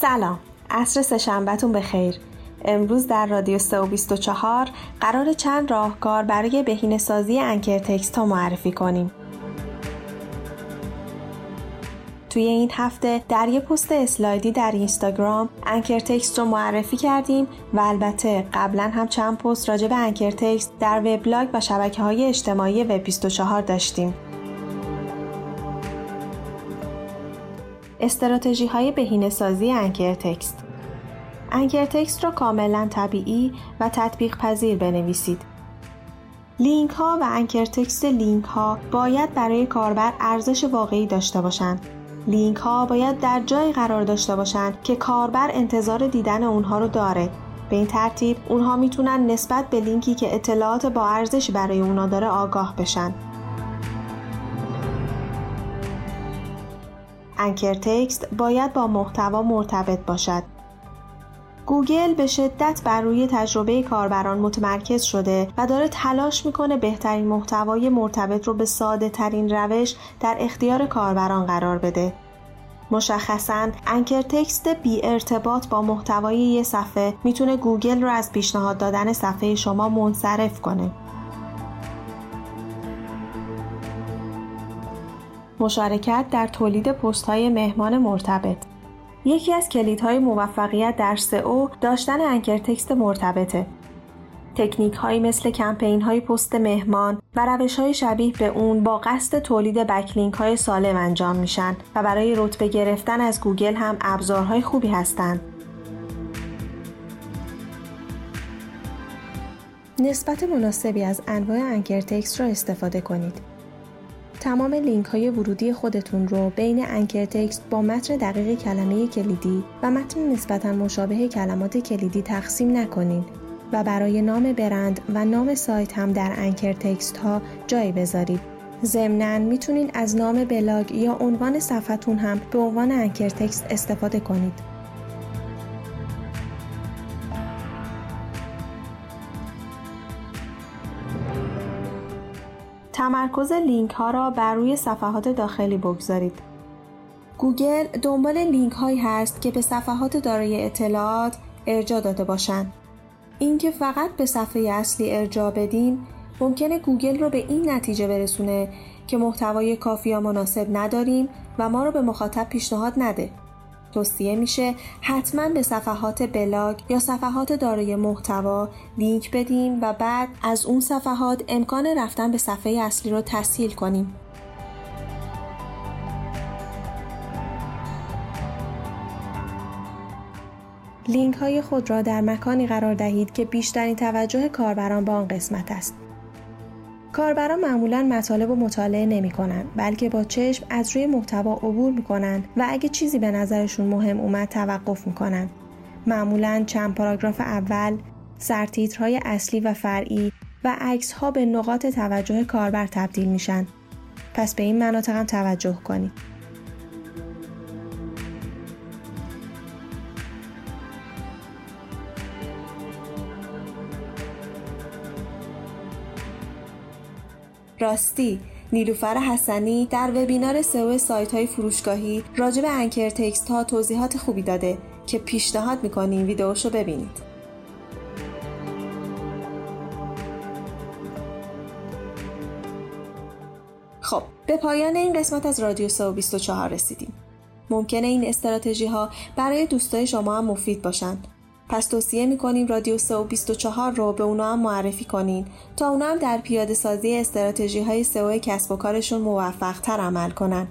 سلام. عصر سهشنبهتون بخیر. امروز در رادیو 324 قرار چند راهکار برای بهینه سازی انکر تکست ها معرفی کنیم. توی این هفته در یه پست اسلایدی در اینستاگرام انکر تکست رو معرفی کردیم و البته قبلا هم چند پست راجع به انکر تکست در وبلاگ و شبکه های اجتماعی وب 24 داشتیم. استراتژی های بهینه سازی anchor text را کاملا طبیعی و تطبیق پذیر بنویسید. لینک ها و anchor text لینک ها باید برای کاربر ارزش واقعی داشته باشند. لینک ها باید در جایی قرار داشته باشند که کاربر انتظار دیدن اونها رو داره. به این ترتیب اونها می‌تونن نسبت به لینکی که اطلاعات با ارزش برای اونا داره آگاه بشن. anchor text باید با محتوا مرتبط باشد. گوگل به شدت بر روی تجربه کاربران متمرکز شده و داره تلاش می‌کنه بهترین محتوای مرتبط رو به ساده ترین روش در اختیار کاربران قرار بده. مشخصا anchor text بی ارتباط با محتوای یه صفحه می‌تونه گوگل رو از پیشنهاد دادن صفحه شما منصرف کنه. مشارکت در تولید پست های مهمان مرتبط یکی از کلیدهای موفقیت در سئو داشتن anchor text مرتبطه. تکنیک هایی مثل کمپین های پست مهمان و روش های شبیه به اون با قصد تولید backlink های سالم انجام میشن و برای رتبه گرفتن از گوگل هم ابزارهای خوبی هستند. نسبت مناسبی از انواع anchor text را استفاده کنید. تمام لینک های ورودی خودتون رو بین anchor text با متن دقیق کلمه کلیدی و متن نسبتا مشابه کلمات کلیدی تقسیم نکنین و برای نام برند و نام سایت هم در anchor text ها جای بذارید. ضمناً می‌تونین از نام بلاگ یا عنوان صفحتون هم به عنوان anchor text استفاده کنید. تمرکز لینک ها را بر روی صفحات داخلی بگذارید. گوگل دنبال لینک هایی هست که به صفحات دارای اطلاعات ارجاع داده باشند. اینکه فقط به صفحه اصلی ارجاع بدیم ممکنه گوگل رو به این نتیجه برسونه که محتوای کافی یا مناسب نداریم و ما رو به مخاطب پیشنهاد نده. توصیه میشه حتما به صفحات بلاگ یا صفحات دارای محتوا لینک بدیم و بعد از اون صفحات امکان رفتن به صفحه اصلی رو تسهیل کنیم. لینک های خود را در مکانی قرار دهید که بیشترین توجه کاربران به آن قسمت است. کاربران معمولا مطالب و مطالعه نمی کنند بلکه با چشم از روی محتوا عبور می کنند و اگه چیزی به نظرشون مهم اومد توقف می کنند. معمولا چند پاراگراف اول سرتیترهای اصلی و فرعی و عکس ها به نقاط توجه کاربر تبدیل میشن. پس به این مناطق هم توجه کنید. راستی نیلوفر حسنی در وبینار سئو سایت های فروشگاهی راجع به انکر تکست ها توضیحات خوبی داده که پیشنهاد می‌کنیم ویدیوشو ببینید. خب به پایان این قسمت از رادیو سو 24 رسیدیم. ممکنه این استراتژی ها برای دوستای شما هم مفید باشند. پس توصیه می‌کنیم رادیو سئو 24 رو به اونا هم معرفی کنین تا اونا هم در پیاده سازی استراتژی های سئو کسب و کارشون موفق تر عمل کنن.